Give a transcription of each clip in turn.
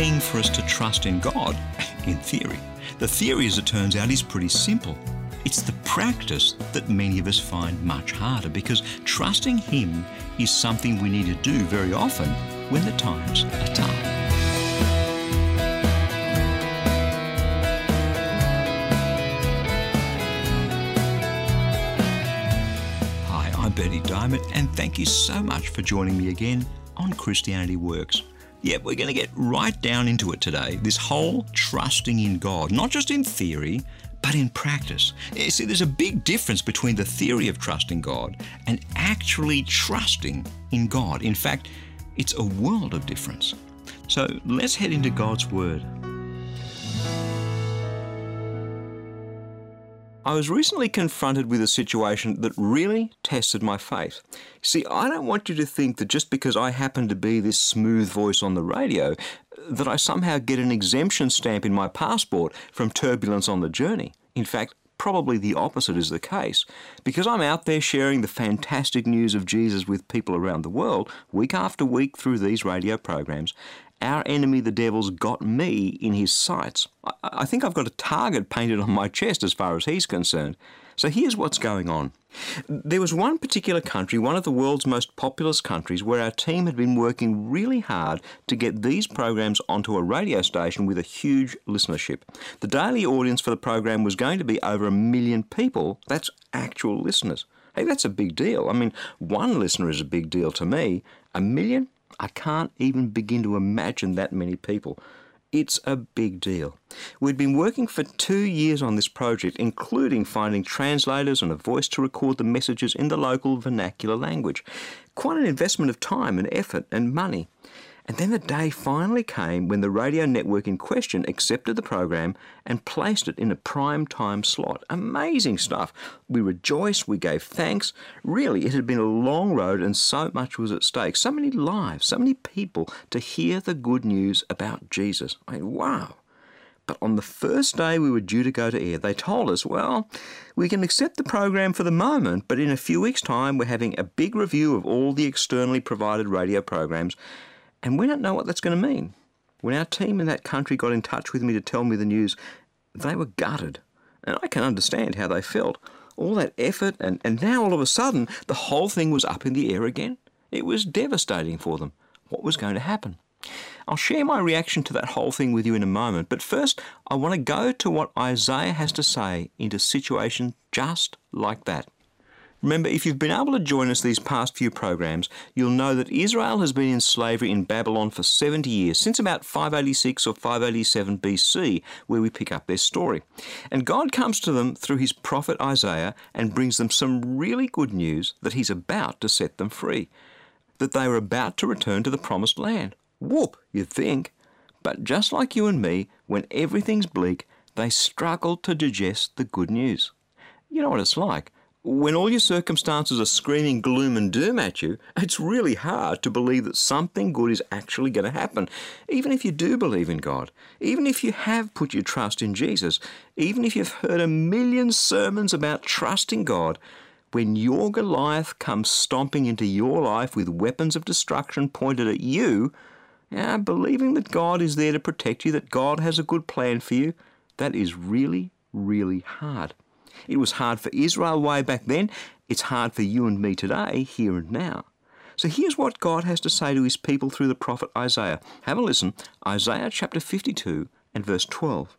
thing for us to trust in God, in theory. The theory, as it turns out, is pretty simple. It's the practice that many of us find much harder because trusting Him is something we need to do very often when the times are tough. Hi, I'm Bernie Dimet, and thank you so much for joining me again on Christianity Works. Yeah, we're going to get right down into it today. This whole trusting in God, not just in theory, but in practice. You see, there's a big difference between the theory of trusting God and actually trusting in God. In fact, it's a world of difference. So let's head into God's Word. I was recently confronted with a situation that really tested my faith. See, I don't want you to think that just because I happen to be this smooth voice on the radio, that I somehow get an exemption stamp in my passport from turbulence on the journey. In fact, probably the opposite is the case. Because I'm out there sharing the fantastic news of Jesus with people around the world, week after week through these radio programs, our enemy, the devil's got me in his sights. I, I think I've got a target painted on my chest as far as he's concerned. So here's what's going on. There was one particular country, one of the world's most populous countries, where our team had been working really hard to get these programs onto a radio station with a huge listenership. The daily audience for the program was going to be over a million people. That's actual listeners. Hey, that's a big deal. I mean, one listener is a big deal to me. A million? I can't even begin to imagine that many people. It's a big deal. We'd been working for two years on this project, including finding translators and a voice to record the messages in the local vernacular language. Quite an investment of time and effort and money. And then the day finally came when the radio network in question accepted the program and placed it in a prime time slot. Amazing stuff. We rejoiced, we gave thanks. Really, it had been a long road and so much was at stake. So many lives, so many people to hear the good news about Jesus. I mean, wow. But on the first day we were due to go to air, they told us, well, we can accept the program for the moment, but in a few weeks' time we're having a big review of all the externally provided radio programs and we don't know what that's going to mean. When our team in that country got in touch with me to tell me the news, they were gutted. And I can understand how they felt. All that effort, and, and now all of a sudden, the whole thing was up in the air again. It was devastating for them. What was going to happen? I'll share my reaction to that whole thing with you in a moment, but first, I want to go to what Isaiah has to say into situations just like that. Remember, if you've been able to join us these past few programs, you'll know that Israel has been in slavery in Babylon for 70 years, since about 586 or 587 BC, where we pick up their story. And God comes to them through his prophet Isaiah and brings them some really good news that he's about to set them free, that they are about to return to the promised land. Whoop, you'd think. But just like you and me, when everything's bleak, they struggle to digest the good news. You know what it's like when all your circumstances are screaming gloom and doom at you, it's really hard to believe that something good is actually going to happen. Even if you do believe in God, even if you have put your trust in Jesus, even if you've heard a million sermons about trusting God, when your Goliath comes stomping into your life with weapons of destruction pointed at you, yeah, believing that God is there to protect you, that God has a good plan for you, that is really, really hard. It was hard for Israel way back then. It's hard for you and me today, here and now. So here's what God has to say to his people through the prophet Isaiah. Have a listen. Isaiah chapter 52 and verse 12.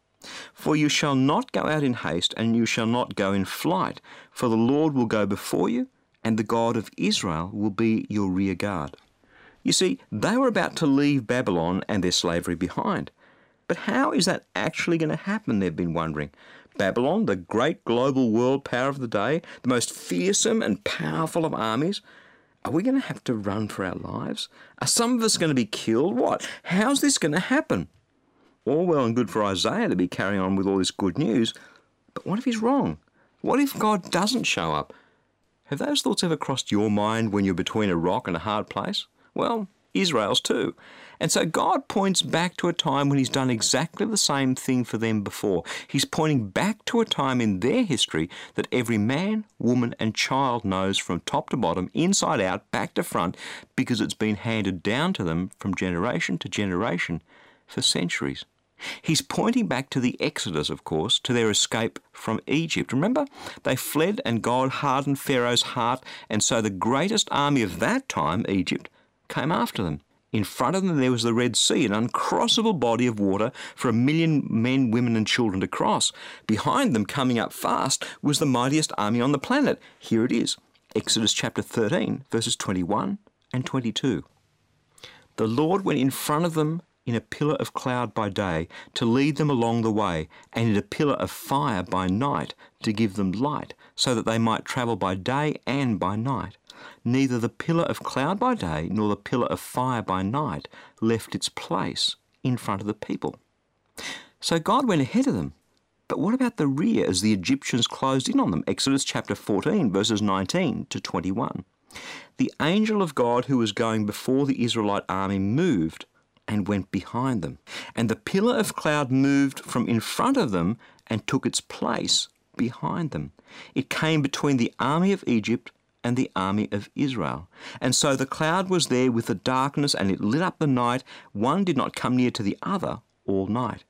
For you shall not go out in haste, and you shall not go in flight, for the Lord will go before you, and the God of Israel will be your rear guard. You see, they were about to leave Babylon and their slavery behind. But how is that actually going to happen, they've been wondering. Babylon, the great global world power of the day, the most fearsome and powerful of armies, are we going to have to run for our lives? Are some of us going to be killed? What? How's this going to happen? All well and good for Isaiah to be carrying on with all this good news, but what if he's wrong? What if God doesn't show up? Have those thoughts ever crossed your mind when you're between a rock and a hard place? Well, Israel's too. And so God points back to a time when He's done exactly the same thing for them before. He's pointing back to a time in their history that every man, woman, and child knows from top to bottom, inside out, back to front, because it's been handed down to them from generation to generation for centuries. He's pointing back to the Exodus, of course, to their escape from Egypt. Remember, they fled and God hardened Pharaoh's heart, and so the greatest army of that time, Egypt, came after them. In front of them there was the Red Sea, an uncrossable body of water for a million men, women, and children to cross. Behind them, coming up fast, was the mightiest army on the planet. Here it is Exodus chapter 13, verses 21 and 22. The Lord went in front of them in a pillar of cloud by day to lead them along the way, and in a pillar of fire by night to give them light, so that they might travel by day and by night. Neither the pillar of cloud by day nor the pillar of fire by night left its place in front of the people. So God went ahead of them. But what about the rear as the Egyptians closed in on them? Exodus chapter 14, verses 19 to 21. The angel of God who was going before the Israelite army moved and went behind them. And the pillar of cloud moved from in front of them and took its place behind them. It came between the army of Egypt and the army of Israel. And so the cloud was there with the darkness, and it lit up the night. One did not come near to the other all night.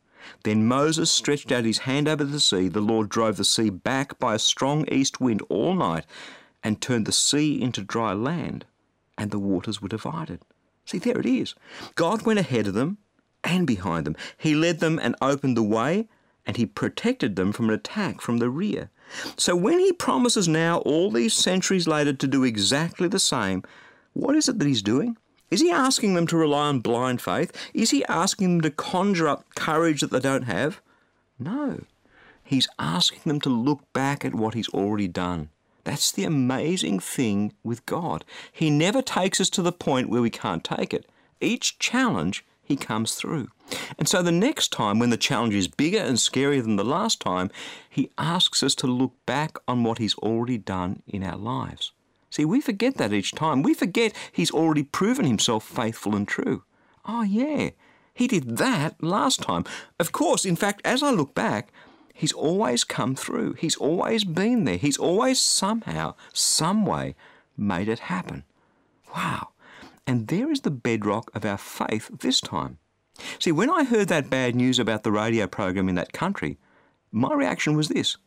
Then Moses stretched out his hand over the sea. The Lord drove the sea back by a strong east wind all night and turned the sea into dry land, and the waters were divided. See, there it is. God went ahead of them and behind them. He led them and opened the way, and He protected them from an attack from the rear. So when He promises now, all these centuries later, to do exactly the same, what is it that He's doing? Is He asking them to rely on blind faith? Is He asking them to conjure up courage that they don't have? No. He's asking them to look back at what He's already done. That's the amazing thing with God. He never takes us to the point where we can't take it. Each challenge, He comes through. And so the next time, when the challenge is bigger and scarier than the last time, He asks us to look back on what He's already done in our lives. See, we forget that each time. We forget He's already proven Himself faithful and true. Oh, yeah, He did that last time. Of course, in fact, as I look back, He's always come through. He's always been there. He's always somehow, some way, made it happen. Wow. And there is the bedrock of our faith this time. See, when I heard that bad news about the radio program in that country, my reaction was this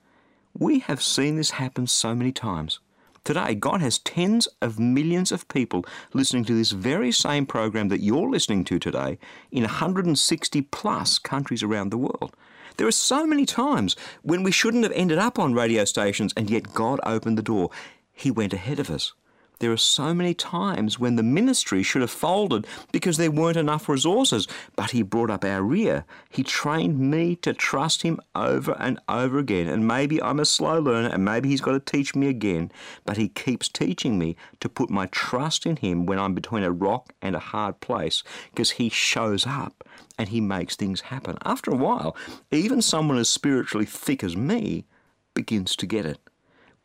We have seen this happen so many times. Today, God has tens of millions of people listening to this very same program that you're listening to today in 160 plus countries around the world. There are so many times when we shouldn't have ended up on radio stations, and yet God opened the door. He went ahead of us. There are so many times when the ministry should have folded because there weren't enough resources, but He brought up our rear. He trained me to trust Him over and over again. And maybe I'm a slow learner and maybe He's got to teach me again, but He keeps teaching me to put my trust in Him when I'm between a rock and a hard place because He shows up and He makes things happen. After a while, even someone as spiritually thick as me begins to get it.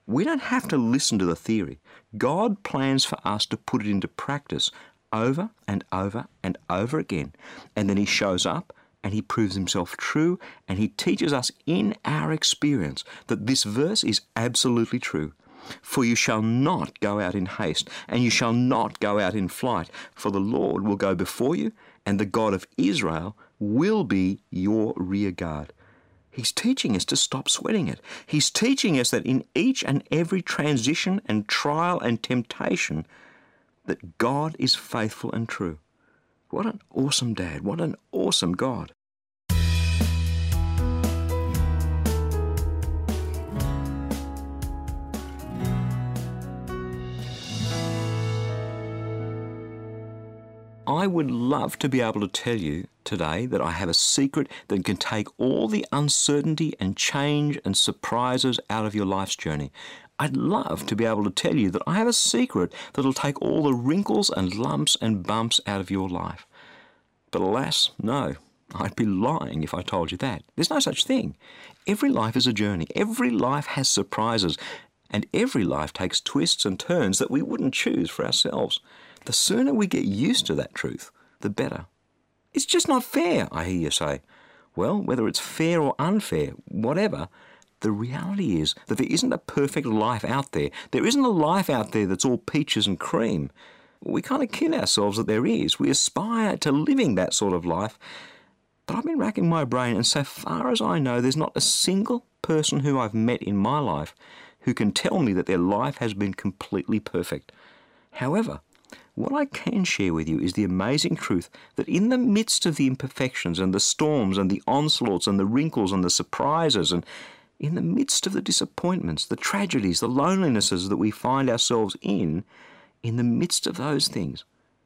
We don't have to listen to the theory. God plans for us to put it into practice over and over and over again. And then He shows up and He proves Himself true and He teaches us in our experience that this verse is absolutely true. For you shall not go out in haste, and you shall not go out in flight, for the Lord will go before you, and the God of Israel will be your rear guard. He's teaching us to stop sweating it. He's teaching us that in each and every transition and trial and temptation, that God is faithful and true. What an awesome dad. What an awesome God. I would love to be able to tell you today that I have a secret that can take all the uncertainty and change and surprises out of your life's journey. I'd love to be able to tell you that I have a secret that'll take all the wrinkles and lumps and bumps out of your life. But alas, no. I'd be lying if I told you that. There's no such thing. Every life is a journey. Every life has surprises. And every life takes twists and turns that we wouldn't choose for ourselves. The sooner we get used to that truth, the better. It's just not fair, I hear you say. Well, whether it's fair or unfair, whatever, the reality is that there isn't a perfect life out there. There isn't a life out there that's all peaches and cream. We kind of kid ourselves that there is. We aspire to living that sort of life, But I've been racking my brain, and so far as I know, there's not a single person who I've met in my life who can tell me that their life has been completely perfect. However, what I can share with you is the amazing truth that in the midst of the imperfections and the storms and the onslaughts and the wrinkles and the surprises and in the midst of the disappointments, the tragedies, the lonelinesses that we find ourselves in, in the midst of those things,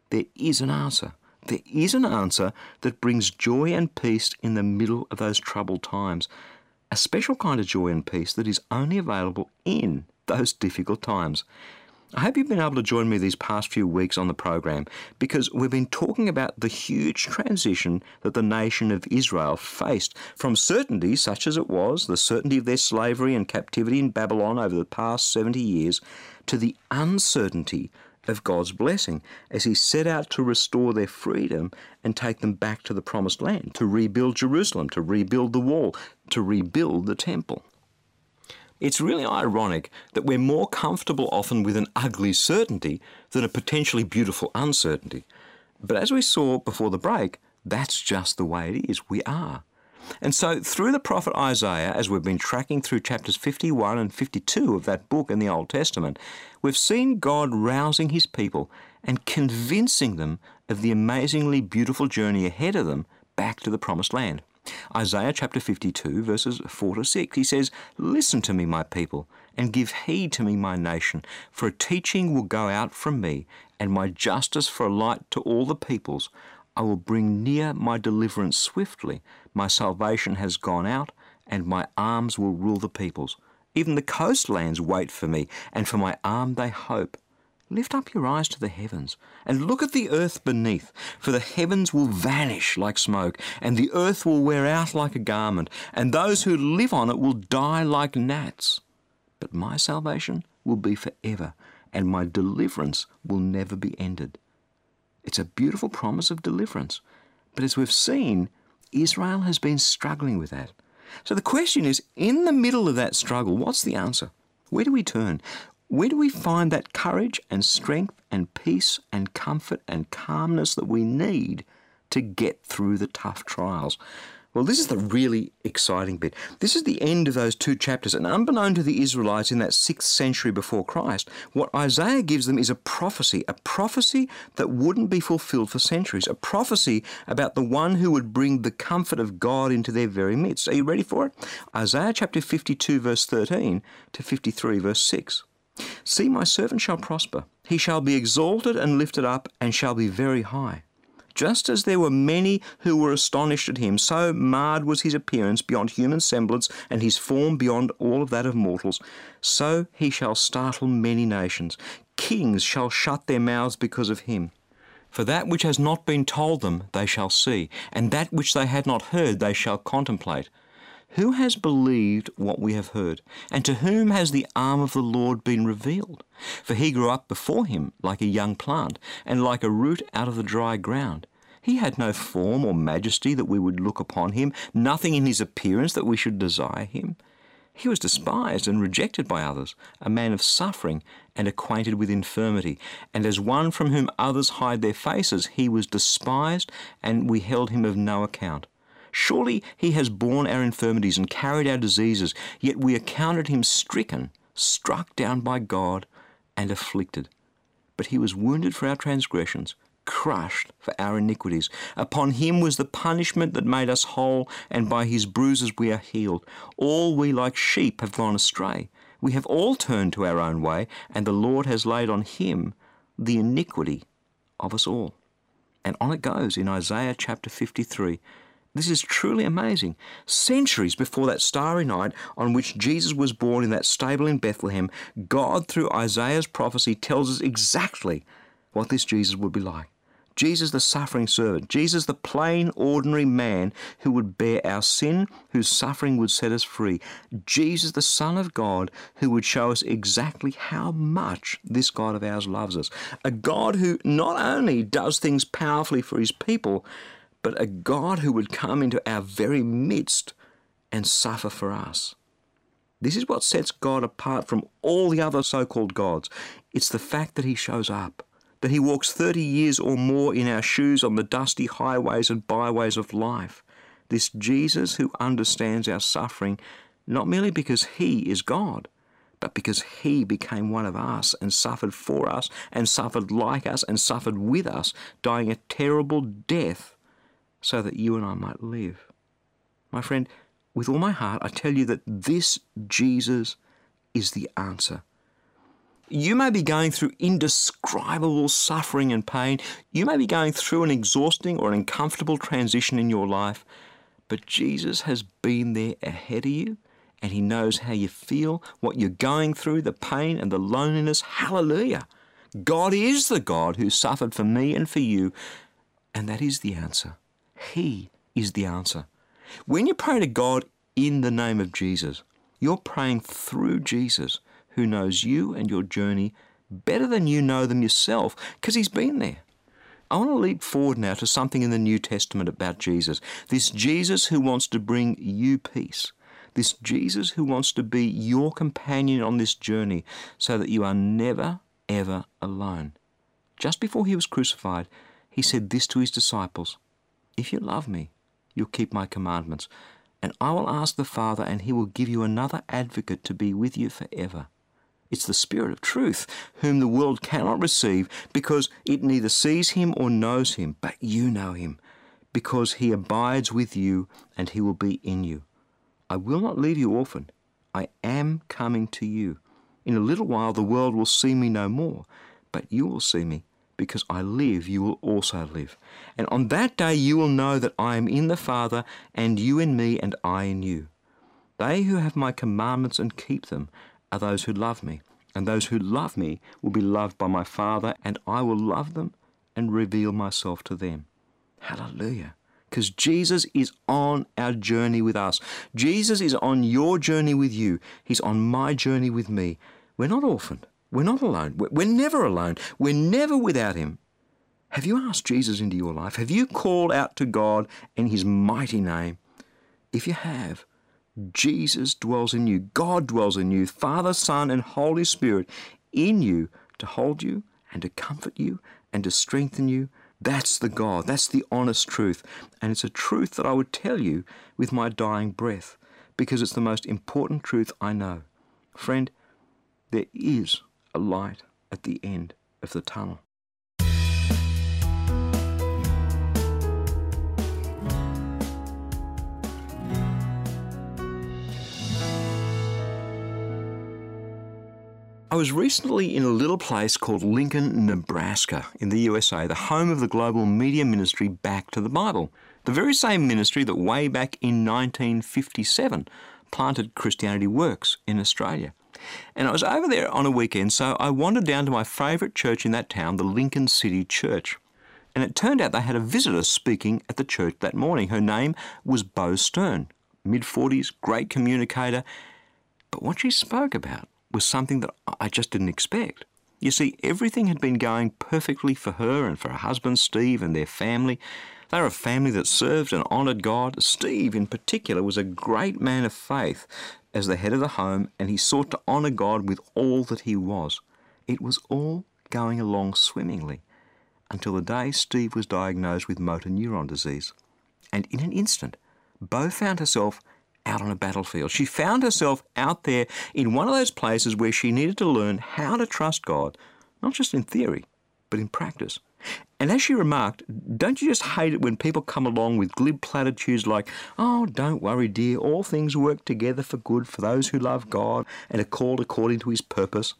there is an answer. There is an answer that brings joy and peace in the middle of those troubled times. A special kind of joy and peace that is only available in those difficult times. I hope you've been able to join me these past few weeks on the program because we've been talking about the huge transition that the nation of Israel faced from certainty, such as it was, the certainty of their slavery and captivity in Babylon over the past 70 years, to the uncertainty of God's blessing as He set out to restore their freedom and take them back to the promised land, to rebuild Jerusalem, to rebuild the wall, to rebuild the temple. It's really ironic that we're more comfortable often with an ugly certainty than a potentially beautiful uncertainty. But as we saw before the break, that's just the way it is. We are. And so, through the prophet Isaiah, as we've been tracking through chapters 51 and 52 of that book in the Old Testament, we've seen God rousing his people and convincing them of the amazingly beautiful journey ahead of them back to the promised land. Isaiah chapter 52, verses 4 to 6, he says, Listen to me, my people, and give heed to me, my nation, for a teaching will go out from me, and my justice for a light to all the peoples. I will bring near my deliverance swiftly. My salvation has gone out, and my arms will rule the peoples. Even the coastlands wait for me, and for my arm they hope. Lift up your eyes to the heavens and look at the earth beneath, for the heavens will vanish like smoke, and the earth will wear out like a garment, and those who live on it will die like gnats. But my salvation will be forever, and my deliverance will never be ended. It's a beautiful promise of deliverance. But as we've seen, Israel has been struggling with that. So the question is in the middle of that struggle, what's the answer? Where do we turn? Where do we find that courage and strength and peace and comfort and calmness that we need to get through the tough trials? Well, this is the really exciting bit. This is the end of those two chapters, and unbeknown to the Israelites in that sixth century before Christ, what Isaiah gives them is a prophecy, a prophecy that wouldn't be fulfilled for centuries, a prophecy about the one who would bring the comfort of God into their very midst. Are you ready for it? Isaiah chapter 52, verse 13 to 53, verse 6. See, my servant shall prosper. He shall be exalted and lifted up, and shall be very high. Just as there were many who were astonished at him, so marred was his appearance beyond human semblance, and his form beyond all of that of mortals, so he shall startle many nations. Kings shall shut their mouths because of him. For that which has not been told them they shall see, and that which they had not heard they shall contemplate. Who has believed what we have heard? And to whom has the arm of the Lord been revealed? For he grew up before him like a young plant, and like a root out of the dry ground. He had no form or majesty that we would look upon him, nothing in his appearance that we should desire him. He was despised and rejected by others, a man of suffering and acquainted with infirmity. And as one from whom others hide their faces, he was despised, and we held him of no account. Surely he has borne our infirmities and carried our diseases, yet we accounted him stricken, struck down by God, and afflicted. But he was wounded for our transgressions, crushed for our iniquities. Upon him was the punishment that made us whole, and by his bruises we are healed. All we like sheep have gone astray. We have all turned to our own way, and the Lord has laid on him the iniquity of us all. And on it goes in Isaiah chapter 53. This is truly amazing. Centuries before that starry night on which Jesus was born in that stable in Bethlehem, God, through Isaiah's prophecy, tells us exactly what this Jesus would be like. Jesus, the suffering servant, Jesus, the plain, ordinary man who would bear our sin, whose suffering would set us free, Jesus, the Son of God, who would show us exactly how much this God of ours loves us. A God who not only does things powerfully for his people, but a God who would come into our very midst and suffer for us. This is what sets God apart from all the other so called gods. It's the fact that He shows up, that He walks 30 years or more in our shoes on the dusty highways and byways of life, This Jesus who understands our suffering not merely because he is God, but because he became one of us and suffered for us and suffered like us and suffered with us, dying a terrible death so that you and I might live. My friend, with all my heart, I tell you that this Jesus is the answer. You may be going through indescribable suffering and pain. You may be going through an exhausting or an uncomfortable transition in your life, but Jesus has been there ahead of you and He knows how you feel, what you're going through, the pain and the loneliness. Hallelujah. God is the God who suffered for me and for you, and that is the answer. He is the answer. When you pray to God in the name of Jesus, you're praying through Jesus, who knows you and your journey better than you know them yourself, because He's been there. I want to leap forward now to something in the New Testament about Jesus. This Jesus who wants to bring you peace this Jesus who wants to be your companion on this journey so that you are never, ever alone. Just before he was crucified, he said this to his disciples If you love me, you'll keep my commandments, and I will ask the Father, and he will give you another advocate to be with you forever. It's the Spirit of truth, whom the world cannot receive because it neither sees him or knows him, but you know him, because he abides with you and he will be in you. I will not leave you orphan. I am coming to you. In a little while the world will see me no more, but you will see me. Because I live, you will also live. And on that day you will know that I am in the Father, and you in me, and I in you. They who have my commandments and keep them are those who love me. And those who love me will be loved by my Father, and I will love them and reveal myself to them. Hallelujah because Jesus is on our journey with us. Jesus is on your journey with you. He's on my journey with me. We're not orphaned. We're not alone. We're never alone. We're never without Him. Have you asked Jesus into your life? Have you called out to God in His mighty name? If you have, Jesus dwells in you. God dwells in you. Father, Son, and Holy Spirit in you to hold you and to comfort you and to strengthen you that's the God. That's the honest truth. And it's a truth that I would tell you with my dying breath because it's the most important truth I know. Friend, there is a light at the end of the tunnel. I was recently in a little place called Lincoln, Nebraska, in the USA, the home of the global media ministry Back to the Bible. The very same ministry that way back in 1957 planted Christianity Works in Australia. And I was over there on a weekend, so I wandered down to my favourite church in that town, the Lincoln City Church. And it turned out they had a visitor speaking at the church that morning. Her name was Bo Stern, mid 40s, great communicator. But what she spoke about was something that I just didn't expect. You see, everything had been going perfectly for her and for her husband Steve and their family. They were a family that served and honoured God. Steve, in particular, was a great man of faith as the head of the home, and he sought to honour God with all that he was. It was all going along swimmingly until the day Steve was diagnosed with motor neuron disease. And in an instant, Bo found herself out on a battlefield. She found herself out there in one of those places where she needed to learn how to trust God, not just in theory, but in practice. And as she remarked, don't you just hate it when people come along with glib platitudes like, oh, don't worry, dear, all things work together for good for those who love God and are called according to his purpose?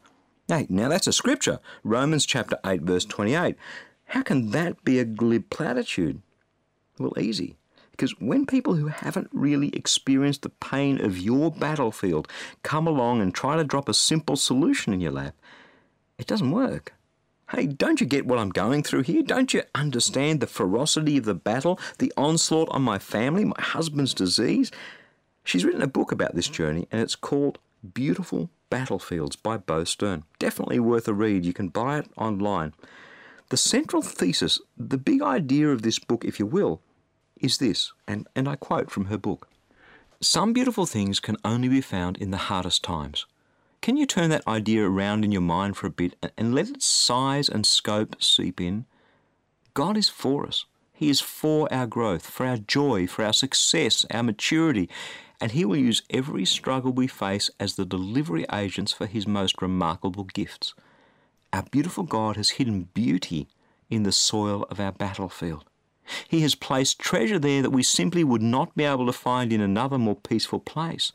Hey, now that's a scripture, Romans chapter 8, verse 28. How can that be a glib platitude? Well, easy. Because when people who haven't really experienced the pain of your battlefield come along and try to drop a simple solution in your lap, it doesn't work. Hey, don't you get what I'm going through here? Don't you understand the ferocity of the battle, the onslaught on my family, my husband's disease? She's written a book about this journey, and it's called Beautiful Battlefields by Bo Stern. Definitely worth a read. You can buy it online. The central thesis, the big idea of this book, if you will, is this, and, and I quote from her book Some beautiful things can only be found in the hardest times. Can you turn that idea around in your mind for a bit and let its size and scope seep in? God is for us. He is for our growth, for our joy, for our success, our maturity, and He will use every struggle we face as the delivery agents for His most remarkable gifts. Our beautiful God has hidden beauty in the soil of our battlefield. He has placed treasure there that we simply would not be able to find in another more peaceful place.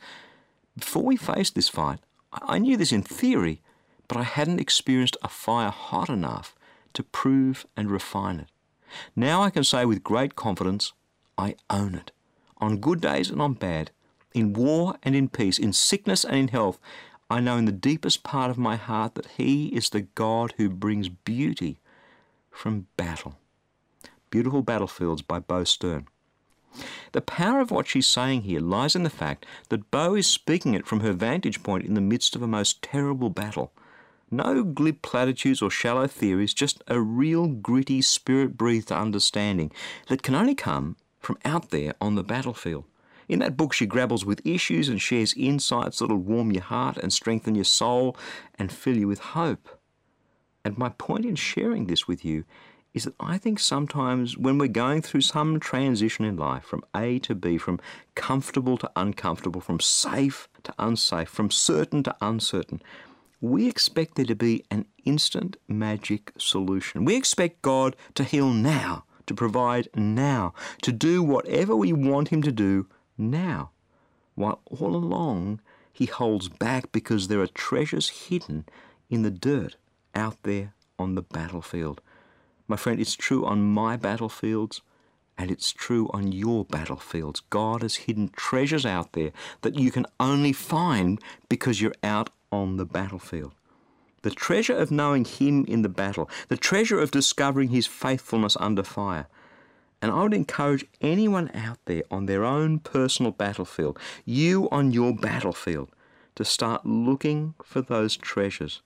Before we faced this fight, I knew this in theory, but I hadn't experienced a fire hot enough to prove and refine it. Now I can say with great confidence, I own it. On good days and on bad, in war and in peace, in sickness and in health, I know in the deepest part of my heart that He is the God who brings beauty from battle. Beautiful Battlefields by Bo Stern. The power of what she's saying here lies in the fact that Bo is speaking it from her vantage point in the midst of a most terrible battle. No glib platitudes or shallow theories, just a real gritty, spirit breathed understanding that can only come from out there on the battlefield. In that book, she grapples with issues and shares insights that'll warm your heart and strengthen your soul and fill you with hope. And my point in sharing this with you is that I think sometimes when we're going through some transition in life from A to B, from comfortable to uncomfortable, from safe to unsafe, from certain to uncertain, we expect there to be an instant magic solution. We expect God to heal now, to provide now, to do whatever we want Him to do now. While all along He holds back because there are treasures hidden in the dirt out there on the battlefield. My friend, it's true on my battlefields and it's true on your battlefields. God has hidden treasures out there that you can only find because you're out on the battlefield. The treasure of knowing Him in the battle, the treasure of discovering His faithfulness under fire. And I would encourage anyone out there on their own personal battlefield, you on your battlefield, to start looking for those treasures.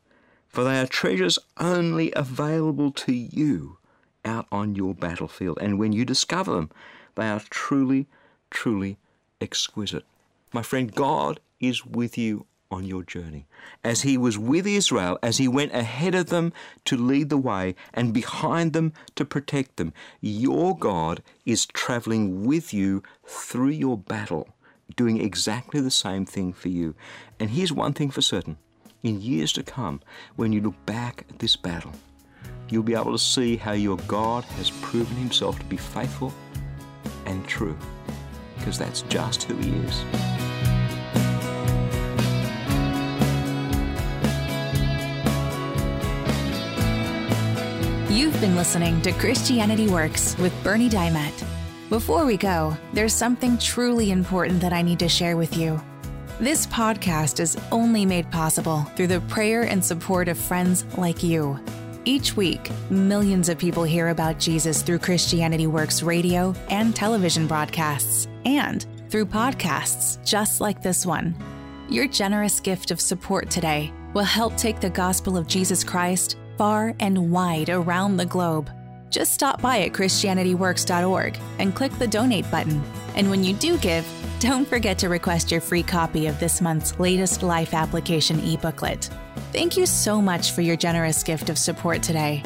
For they are treasures only available to you out on your battlefield. And when you discover them, they are truly, truly exquisite. My friend, God is with you on your journey. As he was with Israel, as he went ahead of them to lead the way and behind them to protect them, your God is traveling with you through your battle, doing exactly the same thing for you. And here's one thing for certain in years to come, when you look back at this battle, you'll be able to see how your God has proven himself to be faithful and true, because that's just who he is. You've been listening to Christianity Works with Bernie Dimet. Before we go, there's something truly important that I need to share with you. This podcast is only made possible through the prayer and support of friends like you. Each week, millions of people hear about Jesus through Christianity Works radio and television broadcasts, and through podcasts just like this one. Your generous gift of support today will help take the gospel of Jesus Christ far and wide around the globe. Just stop by at ChristianityWorks.org and click the donate button. And when you do give, don't forget to request your free copy of this month's latest Life Application e booklet. Thank you so much for your generous gift of support today.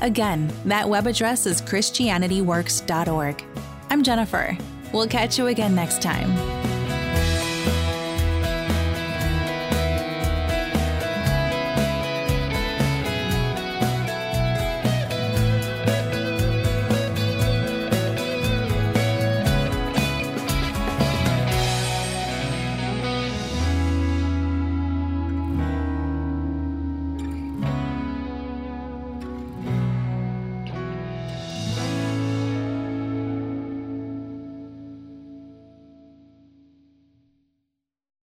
Again, that web address is ChristianityWorks.org. I'm Jennifer. We'll catch you again next time.